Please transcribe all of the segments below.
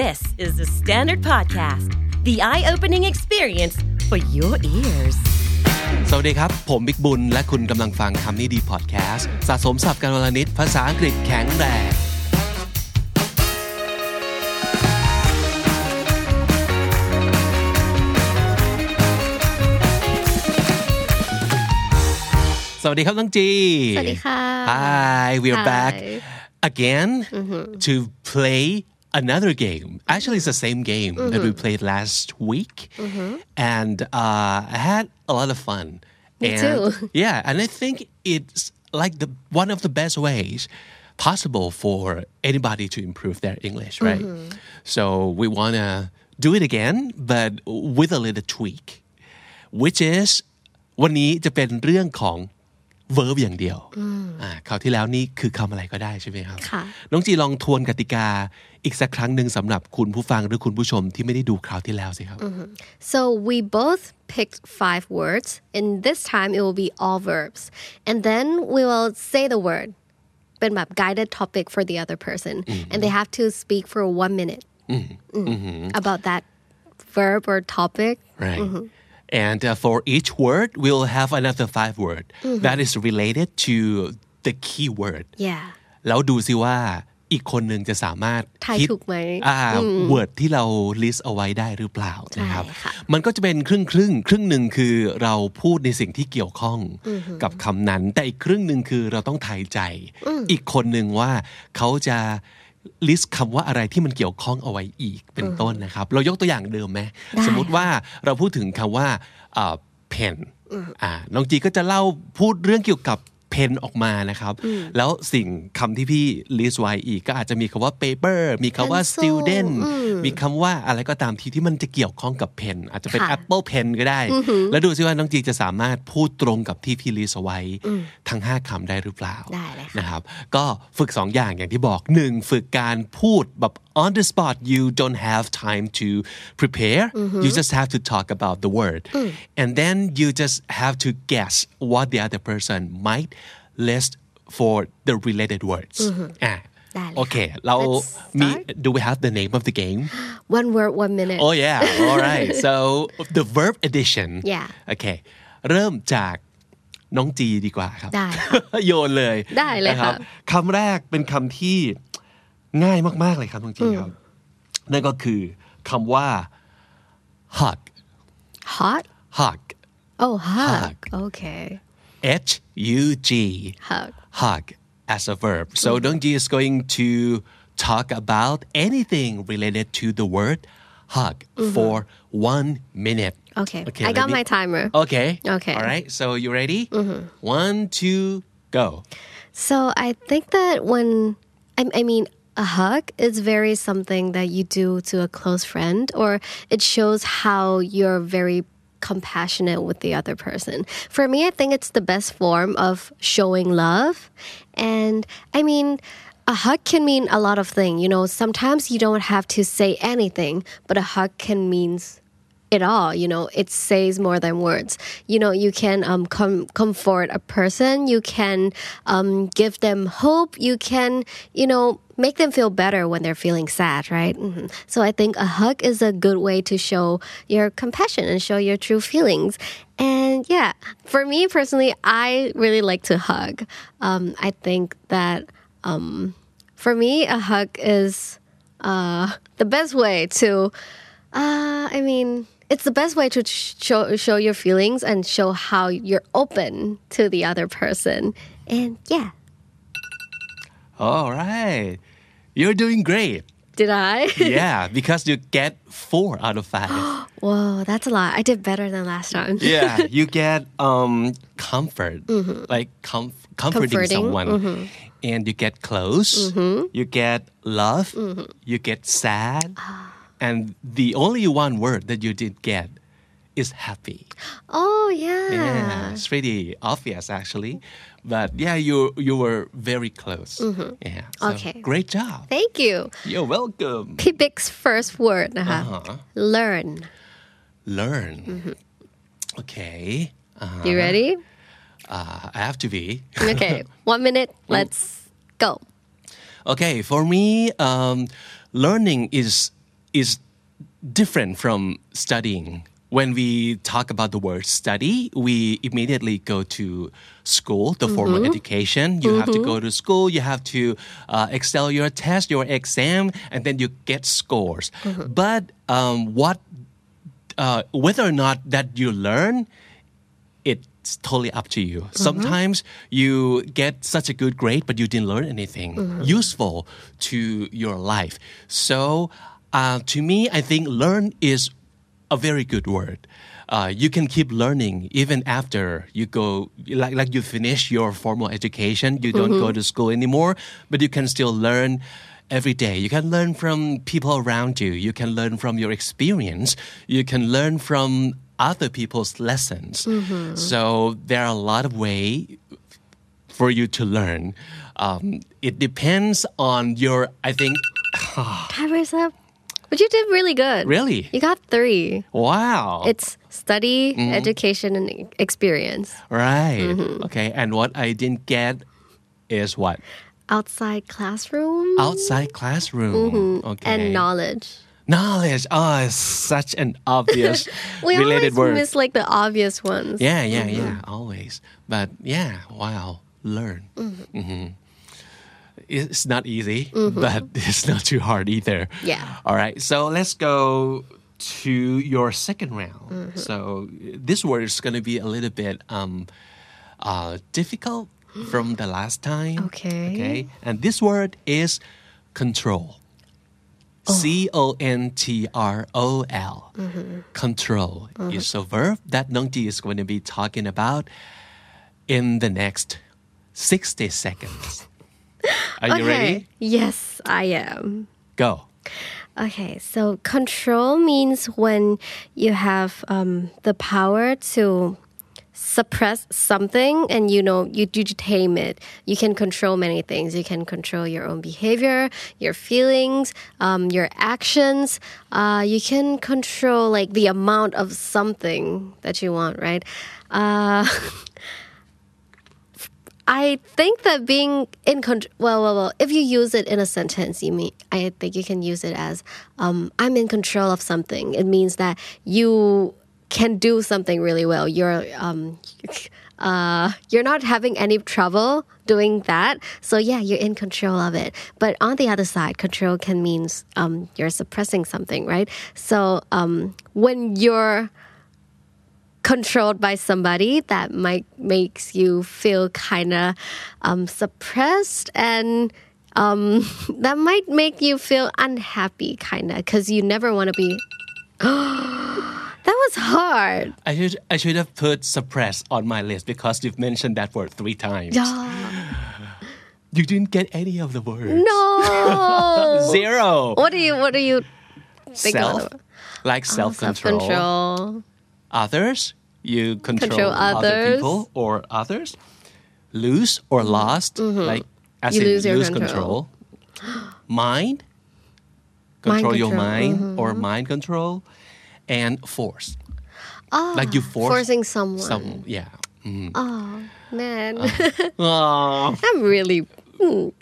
This is the Standard Podcast, the eye opening experience for your ears. สวัสดีครับ ผมบิ๊กบุญ และคุณกำลังฟังคำนี้ดีพอดแคสต์สะสมสับการวลนิดภาษาอังกฤษแข็งแรงสวัสดีครับน้องจี สวัสดีค่ะ Hi we're Hi. back again to play another game actually it's the same game that we played last week and uh, I had a lot of fun Me and too. yeah and I think it's like the one of the best ways possible for anybody to improve their English right so we want to do it again but with a little tweak which is วันนี้จะเป็นเรื่องของ verb อย่างเดียวอ่าคราวที่แล้วนี่คือคำอะไรก็ได้ใช่ไหมครับค่ะน้องจีลองทวนกติกาอีกสักครั้งหนึ่งสำหรับคุณผู้ฟังหรือคุณผู้ชมที่ไม่ได้ดูคราวที่แล้วสิครับ So we both picked five words, and this time it will be all verbs. And then we will say the word, but map guided topic for the other person. And they have to speak for one minute Mm. about that verb or topic. right and uh, for each word we'll have another five word that is related to the key word Yeah. แล้วดูสิว่าอีกคนหนึ่งจะสามารถทายคิดถูกไหมอ่า word ที่เรา list เอาไว้ได้หรือเปล่านะครับใช่ค่ะมันก็จะเป็นครึ่งครึ่งครึ่งหนึ่งคือเราพูดในสิ่งที่เกี่ยวข้องกับคำนั้น แต่อีกครึ่งหนึ่งคือเราต้องทายใจ อีกคนหนึ่งว่าเขาจะ list คำว่าอะไรที่มันเกี่ยวข้องเอาไว้อีกเป็นต้นนะครับ เรายกตัวอย่างเดิมไหมสมมุติว่าเราพูดถึงคำว่าอ่า pen อ่าน้องจีก็จะเล่าพูดเรื่องเกี่ยวกับ เพนออกมานะครับ แล้วสิ่งคำที่พี่ลิสไว้อีกก็อาจจะมีคำว่า paper มีคำว่า Pencil student มีคำว่าอะไรก็ตามที่ที่มันจะเกี่ยวข้องกับเพนอาจจะเป็นค่ะ Apple Pen ก็ได้ แล้วดูซิว่าน้องจีจะสามารถพูดตรงกับที่พี่ลิสไว้ทั้ง 5คำได้หรือเปล่าได้เลยค่ะนะครับ ก็ฝึก 2 อย่างอย่างที่บอก 1. ฝึกการพูดแบบ on the spot you don't have time to prepare you just have to talk about the word and then you just have to guess what the other person might list for the related words อ่ะ ได้เลยค่ะ โอเค เรา Let's มี start. do we have the name of the game One word, one minute. Oh yeah all right so the verb edition Yeah. โอเค เริ่มจากน้องจีดีกว่าครับ ได้ค่ะ โยนเลย ได้เลย น ค่ะ รับคำแรกเป็นคำที่ ง่ายมากๆ hug hug? Hug oh hug. Hug. okay. H u g hug. Hug as a verb. So mm. Nongji is going to talk about anything related to the word hug mm-hmm. for one minute. Okay, okay I got my timer. Okay. Okay. All right. So you ready? Mm-hmm. One two go. So I think that when I, I mean a hug is very something that you do to a close friend or it shows how you're very compassionate with the other person. For me, I think it's the best form of showing love. And I mean, a hug can mean a lot of things. You know, sometimes you don't have to say anything, but a hug can mean it all you know it says more than words. You know you can um, com- comfort a person you can um, give them hope you can you know make them feel better when they're feeling sad right? Hmm so i think a hug is a good way to show your compassion and show your true feelings. And yeah for me personally i really like to hug. Um, i think that um, for me a hug is uh, the best way to uh, I mean, it's the best way to show show your feelings and show how you're open to the other person. And yeah, All right. You're doing great. did I? Yeah, because you get four out of five. Whoa, that's a lot. I did better than last time. yeah, you get um comfort, mm-hmm. like com- comforting, Comforting, someone, mm-hmm. and you get close. Mm-hmm. You get love. You get sad, ah. And the only one word that you did get is happy. Oh yeah. Yeah, it's pretty obvious actually, but yeah, you you were very close. Yeah. so Okay. Great job. Thank you. You're welcome. Pibik's first word, uh Uh-huh. learn. Learn. Okay. Uh, You ready? uh, I have to be. Okay, one minute. Let's go. Okay, for me, um, learning is is different from studying. When we talk about the word study, we immediately go to school, the formal education. You have to go to school, you have to uh, excel your test, your exam, and then you get scores. But um, what, uh, whether or not that you learn, it's totally up to you. Sometimes you get such a good grade, but you didn't learn anything useful to your life. So, uh, to me, I think learn is a very good word. Uh, you can keep learning even after you go, like, like you finish your formal education. You don't go to school anymore, but you can still learn every day. You can learn from people around you. You can learn from your experience. You can learn from other people's lessons. So there are a lot of way for you to learn. Um, it depends on your, I think, Time yourself. But you did really good. really, You got three. wow. It's study, mm-hmm. education, and experience. right. Mm-hmm. Okay. And what I didn't get is what? Outside classroom Outside classroom. Mm-hmm. Okay. and knowledge. Knowledge. Oh, it's such an obvious We related always word. miss like the obvious ones. Yeah, yeah, yeah, always. But yeah, wow, learn. It's not easy, but it's not too hard either. Yeah. All right, so let's go to your second round. So this word is going to be a little bit um, uh, difficult from the last time. Okay. Okay, and this word is control. C O N T R O L. Control is a verb that Nongji is going to be talking about in the next 60 seconds. Are you Okay. ready? Yes, I am. Go. Okay, so control means when you have um, the power to suppress something and you know you, you tame it you can control many things you can control your own behavior your feelings um, your actions uh, you can control like the amount of something that you want right uh, I think that being in control, well, well, well, if you use it in a sentence, you mean, I think you can use it as, um, I'm in control of something. It means that you can do something really well. You're, um, uh, you're not having any trouble doing that. So yeah, you're in control of it. But on the other side, control can mean, um, you're suppressing something, right? So, um, when you're, controlled by somebody that might makes you feel kind of um, suppressed and um, that might make you feel unhappy kind of because you never want to be that was hard I should I should have put suppress on my list because you've mentioned that word three times. You didn't get any of the words. no Zero. what do you what do you think of self, the- like self control. self-control Others, you control, Control other others. people or others. Lose or lost, like as Mm-hmm. You in lose your lose control. control. Mind, Mind control your control, mind or mind control, and force. like you force Ah, forcing someone some, yeah. Mm. oh man Aw. I'm really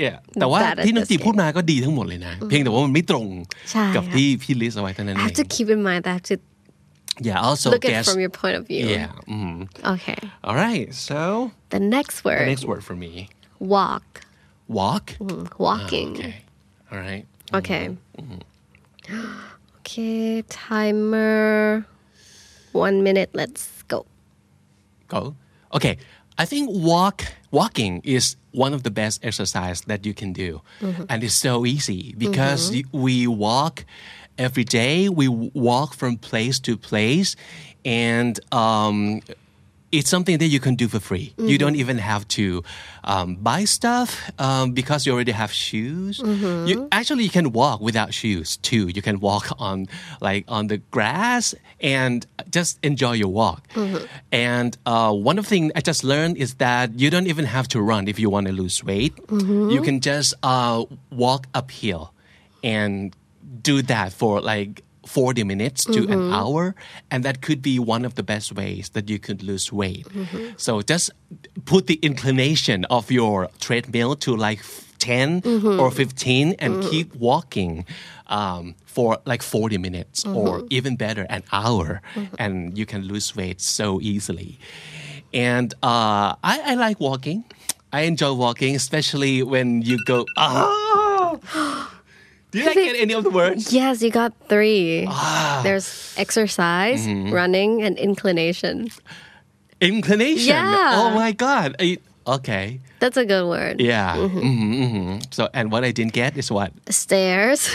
yeah. แต่ว่า Bad at ที่นัก this จี game พูดมาก็ดีทั้งหมดเลยนะ เพียงแต่ว่ามันไม่ตรง ใช่ กับ ค่ะ ที่พี่ลิสต์เอาไว้เท่านั้น I เอ have to ง keep in mind that I have to yeah also look at guess it from your point of view. Yeah mhm. okay. All right so the next word. the next word for me. Walk. Walk? Mm-hmm. Walking. Ah, okay. All right. Okay. Mm-hmm. Okay, timer. One minute. Let's go. go. Okay I think walk walking is one of the best exercise that you can do. Mm-hmm. And it's so easy because y- we walk every day we walk from place to place and um, it's something that you can do for free. You don't even have to um, buy stuff um, because you already have shoes. You actually you can walk without shoes too. You can walk on like on the grass and just enjoy your walk. And uh, one of the things I just learned is that you don't even have to run if you want to lose weight. You can just uh, walk uphill and do that for like 40 minutes to an hour and that could be one of the best ways that you could lose weight so just put the inclination of your treadmill to like 10 or 15 and keep walking um, for like 40 minutes or even better, an hour. And you can lose weight so easily. And uh, I, I like walking. I enjoy walking, especially when you go. Ah! Did I get any of the words? Yes, you got three. Ah. There's exercise, Mm-hmm. running, and inclination. Inclination. Yeah. Oh my God. I- okay. That's a good word. Yeah. hmm hmm So, and what I didn't get is what? Stairs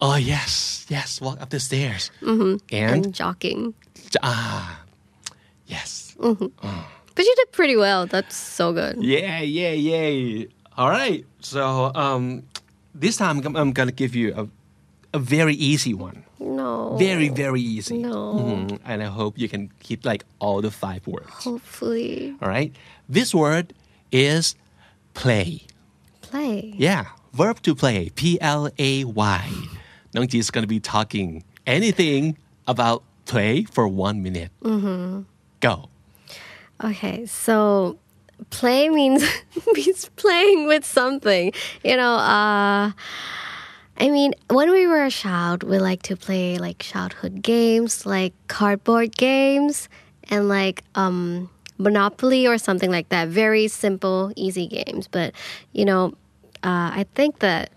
Oh, yes. Yes. Walk up the stairs. And, and jogging. ah, yes. But you did pretty well. That's so good. Yeah, yeah, yeah. All right. So, um, this time I'm, I'm going to give you a, a very easy one. No. Very, very easy. No. Mhm. And I hope you can hit like all the five words. Hopefully. All right. This word is play. Play. Yeah. Verb to play. P L A Y. Nong Ji is going to be talking anything about play for one minute. Mm-hmm. Go. Okay, so play means means playing with something. You know, uh I mean, when we were a child, we like to play like childhood games, like cardboard games and like um Monopoly or something like that. Very simple, easy games. But you know, uh, I think that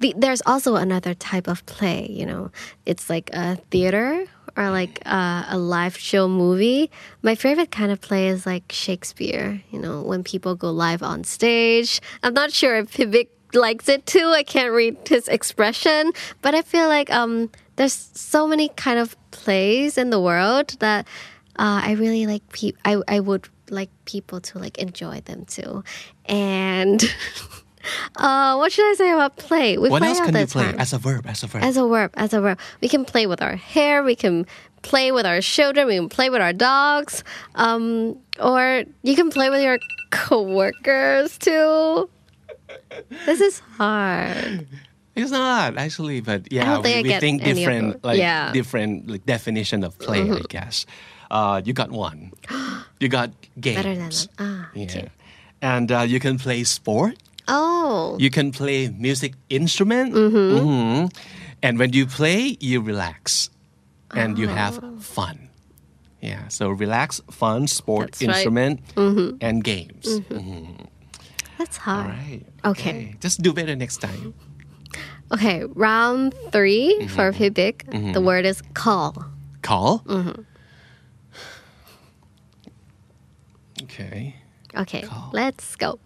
the, there's also another type of play you know. It's like a theater or like a, a live show movie. My favorite kind of play is like shakespeare you know when people go live on stage. I'm not sure if Hibik likes it too. I can't read his expression but i feel like um there's so many kind of plays in the world that uh, i really like pe- I, I would like people to like enjoy them too. And Uh, what should I say about play? We What play else all can the you play time. as a verb? As a verb. As a verb, as a verb. We can play with our hair. We can play with our children. We can play with our dogs. Um, or you can play with your coworkers too. This is hard. It's not actually, but yeah, think we, we think different, like Yeah. Mm-hmm. different like definition of play. I guess. Uh, you got one. You got games. Better than that. Ah, Yeah. And uh, you can play sport. Oh, You can play music instrument. Mm-hmm. Mhm. And when you play, you relax and you have Oh. fun. Yeah. So relax, fun, sport, That's right. instrument, Mm-hmm. and games. Mhm. that's hard. right. Okay. Just do better next time. Okay, round 3 Mm-hmm. for Hibik. The word is call. Call. Mm-hmm. Okay. Okay, Call. let's go.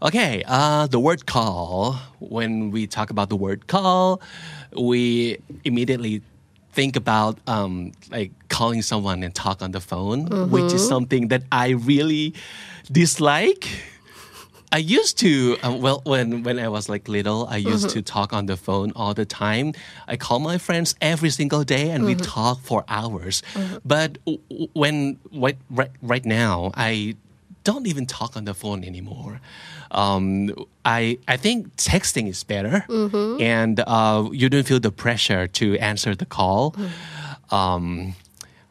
Okay, uh, the word call, when we talk about the word call, we immediately think about um, like calling someone and talk on the phone, which is something that I really dislike. I used to, um, well, when, when I was like little, I used to talk on the phone all the time. I call my friends every single day and we talk for hours. But w- w- when, right, right now, I don't even talk on the phone anymore. Um, I I think texting is better, and uh, you don't feel the pressure to answer the call. Um,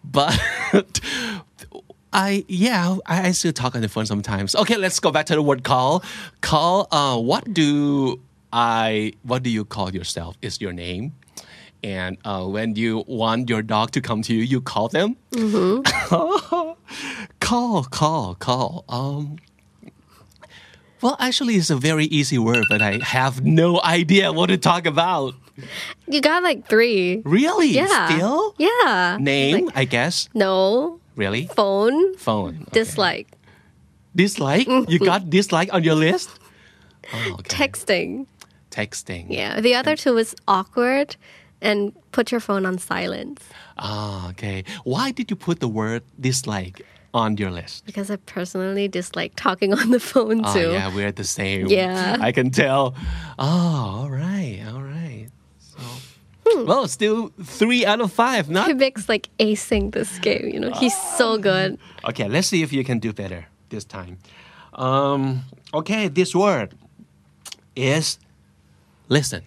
but I yeah I, I still talk on the phone sometimes. Okay, let's go back to the word call. Call. Uh, what do I? What do you call yourself? Is your name? And uh, when you want your dog to come to you, you call them. call, call, call. Um, well, actually, it's a very easy word, but I have no idea what to talk about. You got like three. Really? Yeah. Still? Yeah. Name, Like, I guess. no. Really? Phone. Phone. Okay. Dislike. Dislike? You got dislike on your list? Oh, okay. Texting. Texting. Yeah. The other two was awkward and put your phone on silence Ah, okay. Why did you put the word dislike on your list? because I personally dislike talking on the phone Oh, too. yeah, we're the same. Yeah. I can tell. Oh, all right, all right. So, Hmm. well, still three out of five. Not Hibik's like acing this game, you know. He's so good. okay. Let's see if you can do better this time. Um, okay, this word is listen.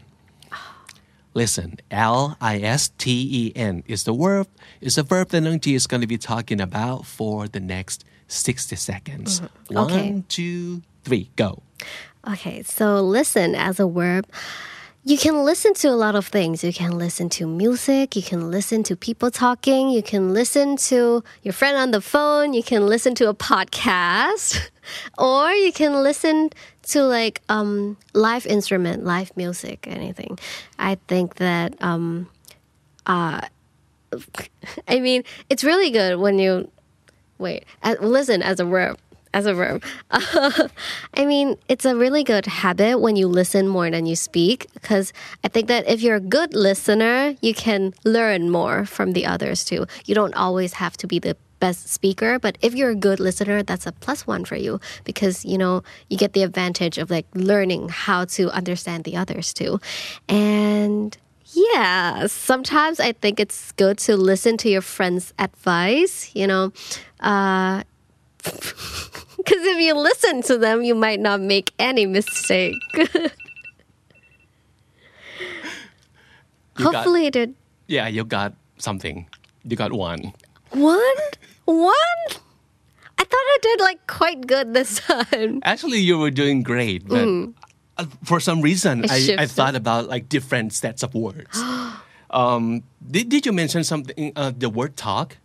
Listen, L I S T E N is the verb. Is a verb that Nung Ji is going to be talking about for the next 60 seconds. Mm-hmm. Okay. One, two, three, go. Okay, so listen as a verb. You can listen to a lot of things. You can listen to music, you can listen to people talking, you can listen to your friend on the phone, you can listen to a podcast, or you can listen to like um, live instrument, live music, anything. I think that um, uh, I mean, it's really good when you wait, listen as a verb. As a verb. I mean, it's a really good habit when you listen more than you speak because I think that if you're a good listener, you can learn more from the others too. You don't always have to be the best speaker, but if you're a good listener, that's a plus one for you because, you know, you get the advantage of like learning how to understand the others too. And yeah, sometimes I think it's good to listen to your friend's advice, you know, uh, because if you listen to them, you might not make any mistake. You got- Hopefully, it did yeah, you got something. You got one. one, one. I thought I did like quite good this time. Actually, you were doing great, but uh, for some reason, I, I thought about like different sets of words. um, did, did you mention something? Uh, the word talk?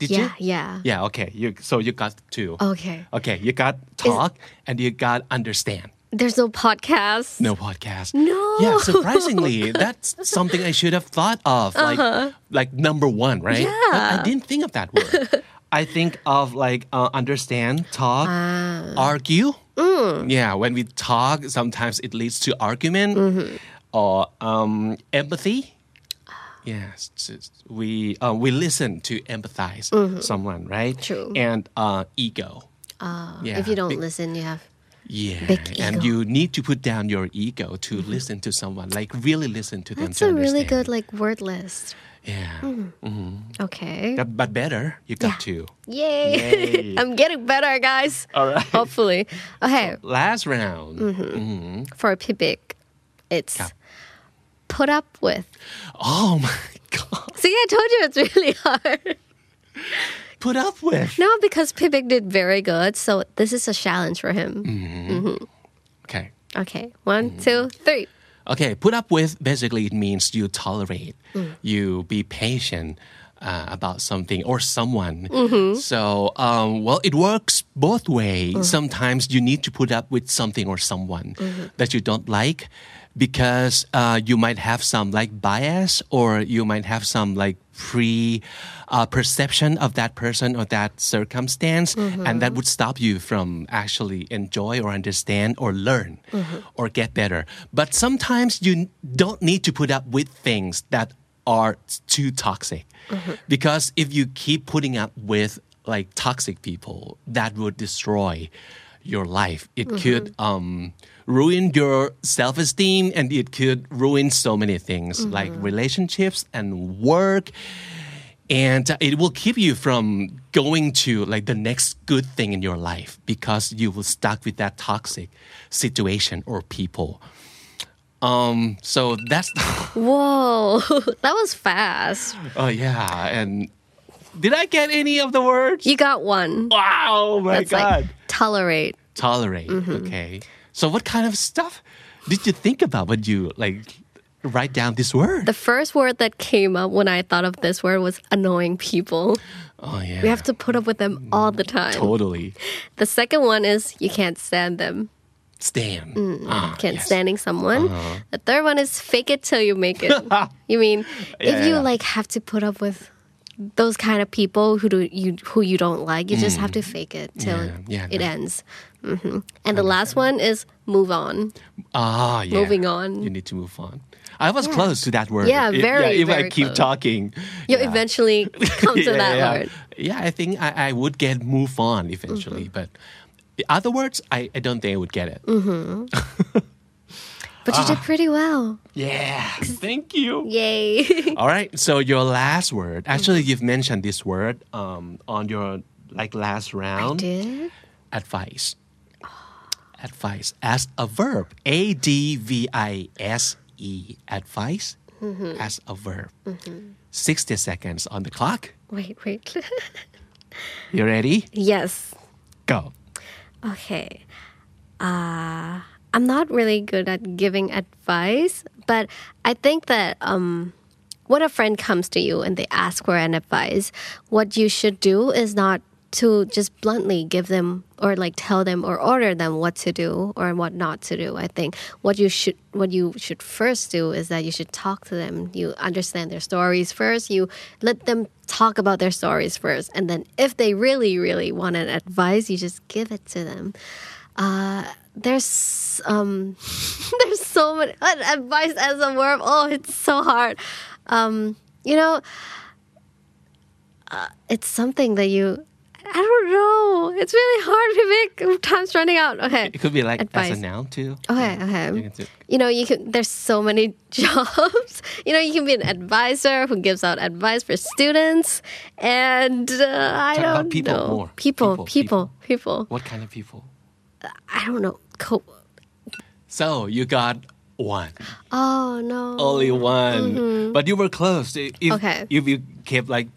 Did you? Yeah, yeah. Yeah. Okay. You so you got two. Okay. Okay. You got talk and you got understand. There's no podcast. No podcast. No. Yeah, surprisingly, that's something I should have thought of. Like, like number one, right? But I Uh-huh. Didn't think of that word. I think of like uh, understand, talk, Ah. argue. Mm. Yeah, when we talk, sometimes it leads to argument Mm-hmm. or um, empathy. Yes, it's- it's- we uh, we listen to empathize someone, right? Mm-hmm. True. And uh, ego. yeah, if you don't be- listen, you have. yeah, and you need to put down your ego to listen to someone, like really listen to them. That's to a really good like word list. Yeah, Okay. but, but better. You got Yeah. two. Yay. Yay. I'm getting better, guys. All right. Hopefully. Okay. Last round. Mm-hmm. For Pipik, it's Yeah. Put up with. Oh my god! See, I told you it's really hard. Put up with. No, because Pipik did very good, so this is a challenge for him. Mm. Okay. Okay, one, Mm-hmm. two, three. Okay, put up with basically it means you tolerate, you be patient uh, about something or someone. So, um, well, it works both ways. Sometimes you need to put up with something or someone that you don't like because uh, you might have some like bias or you might have some like pre uh, perception of that person or that circumstance and that would stop you from actually enjoy or understand or learn or get better. But sometimes you don't need to put up with things that are too toxic. Because if you keep putting up with like toxic people that would destroy your life. It could um, ruin your self-esteem and it could ruin so many things like relationships and work. And it will keep you from going to like the next good thing in your life because you will stuck with that toxic situation or people. Um so that's Whoa, that was fast. oh yeah and did i get any of the words? You got one. wow oh my That's god. like tolerate. tolerate okay so what kind of stuff did you think about when you like write down this word The first word that came up when I thought of this word was annoying people. oh yeah We have to put up with them all the time. totally The second one is you can't stand them. stand Ah, Can't yes. standing someone. The third one is fake it till you make it. you mean if Yeah, you yeah. like have to put up with those kind of people who do you who you don't like, you just have to fake it till Mm. Yeah, yeah, it no. ends. hmm And the last one is move on. Ah, yeah. Moving on. You need to move on. I was close to that word. Yeah, If- very, if I keep close. talking, You yeah. eventually come to that yeah. word. Yeah, I think I, I would get move on eventually, Mm-hmm. but the other words, I, I don't think I would get it. Mm. But you did Ah. pretty well. Yeah, thank you. Yay. All right, so your last word. Actually, you've mentioned this word um, on your like last round. did? Advice. Advice as a verb. A D V I S E. Advice as a verb. 60 seconds on the clock. Wait, wait. You ready? yes. Go. Okay. uh, I'm not really good at giving advice, but I think that um, when a friend comes to you and they ask for an advice, what you should do is not to just bluntly give them or like tell them or order them what to do or what not to do. I think what you should what you should first do is that you should talk to them. You understand their stories first. You let them talk about their stories first, and then if they really really want an advice, you just give it to them. Uh, there's um, there's so much advice as a verb. Oh, it's so hard. Um, you know, uh, it's something that you I don't know. It's really hard, Vivek. Time's running out. Okay. It could be like Advice. as a noun too. Okay, You okay. do- You know, you can. There's so many jobs. You know, you can be an advisor who gives out advice for students, and uh, I Talk don't about people know more. people, People, people, people, What kind of people? I don't know. Co- So you got one, oh no. only one, but you were close. If, Mm-hmm. Okay. Mm-hmm. if you kept like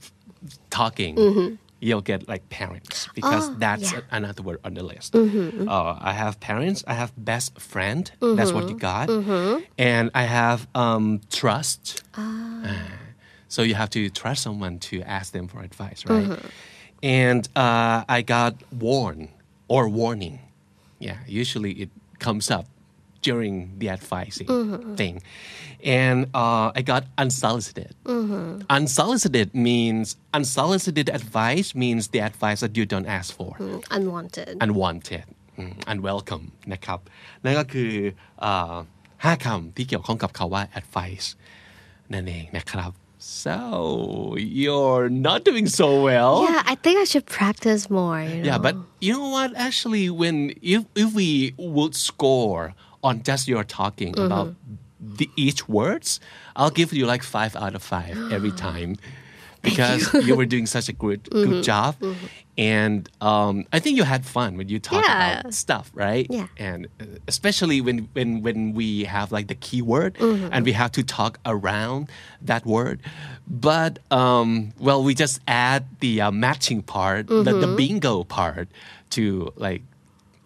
talking, you'll get like parents because Oh, that's yeah. Mm-hmm. another word on the list. Uh, I have parents. I have best friend. That's what you got, Mm-hmm. and I have um, trust. Ah. Uh, so you have to trust someone to ask them for advice, right? Mm-hmm. And uh, I got warn or warning Yeah, usually it comes up during the advising Mm-hmm. thing. And uh, I got unsolicited. Mm-hmm. Unsolicited means unsolicited advice means the advice that you don't ask for. Unwanted. unwanted อืม unwelcome นะครับ นั่นก็คือเอ่อห้าคำที่เกี่ยวข้องกับคาว่า advice นั่นเองนะครับ so you're not doing so well yeah, I think I should practice more. You know? Yeah, but you know what? Actually, when if if we would score on just your talking Mm-hmm. about the each words, I'll give you like five out of five every time because you. were doing such a good Mm-hmm. good job, and um, I think you had fun when you talk Yeah. about stuff, right? Yeah. And uh, especially when when when we have like the keyword Mm-hmm. and we have to talk around that word, but um, well, we just add the uh, matching part, the, the Mm-hmm. bingo part to like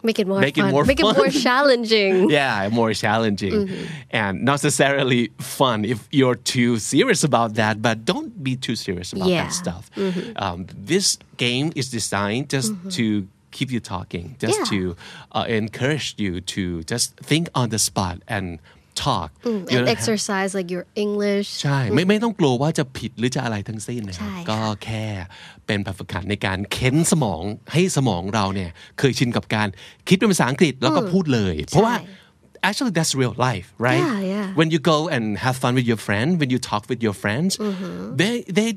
make it more Make it more make it more challenging. yeah more challenging. And not necessarily fun if you're too serious about that but don't be too serious about Yeah. that stuff um, this game is designed just to keep you talking just Yeah. to uh, encourage you to just think on the spot and talk You and don't have- exercise like your English. ใช่ไม่ไม่ต้องกลัวว่าจะผิดหรือจะอะไรทั้งสิ้นนะครับใช่ค่ะก็แค่เป็นแบบฝึกหัดในการเค้นสมองให้สมองเราเนี่ยเคยชินกับการคิดเป็นภาษาอังกฤษแล้วก็พูดเลย เพราะว่า actually that's real life right Yeah, yeah. when you go and have fun with your friend when you talk with your friends Mm-hmm. they they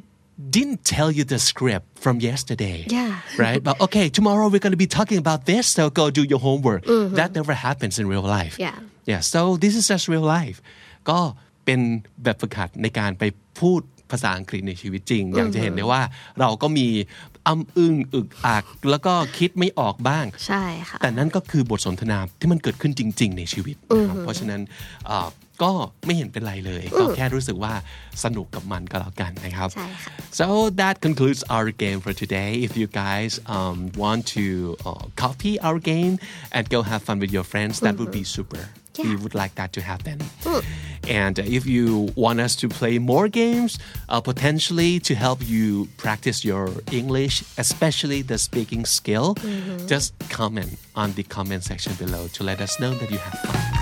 didn't tell you the script from yesterday Yeah. right but okay tomorrow we're going to be talking about this so go do your homework that never happens in real life Mm-hmm. Yeah. yeah so this is just real life ก็เป็นแบบฝึกหัดในการไปพูดภาษาอังกฤษในชีวิตจริง อย่างจะเห็นได้ว่าเราก็มีอ้ำอึ้งอึกอัก แล้วก็คิดไม่ออกบ้าง ใช่ค่ะ แต่นั่นก็คือบทสนทนาที่มันเกิดขึ้นจริง ๆ ในชีวิตนะครับเพราะฉะนั้นอ่า ก็ไม่เห็นเป็นไรเลย ก็แค่รู้สึกว่าสนุกกับมันก็แล้วกันนะครับ ใช่ค่ะ So that concludes our game for today. If you guys um, want to uh, copy our game and go have fun with your friends, that would be super. We Yeah. would like that to happen. And uh, if you want us to play more games, uh, potentially to help you practice your English, especially the speaking skill, just comment on the comment section below to let us know that you have fun.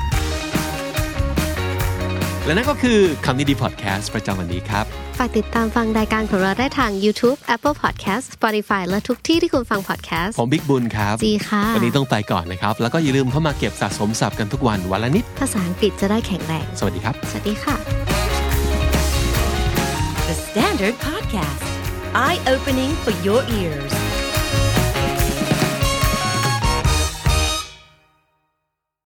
และนั่นก็คือคำนี้ดีพอดแคสต์ประจำวันนี้ครับ ฝากติดตามฟังรายการของเราได้ทาง YouTube Apple Podcast Spotify และทุกที่ที่คุณฟัง podcast ผมบิ๊กบุญครับจีค่ะ วันนี้ต้องไปก่อนนะครับ แล้วก็อย่าลืมเข้ามาเก็บสะสมศัพท์กันทุกวันวันละนิด ภาษาอังกฤษจะได้แข็งแรง สวัสดีครับ สวัสดีค่ะ The Standard Podcast, eye opening for your ears.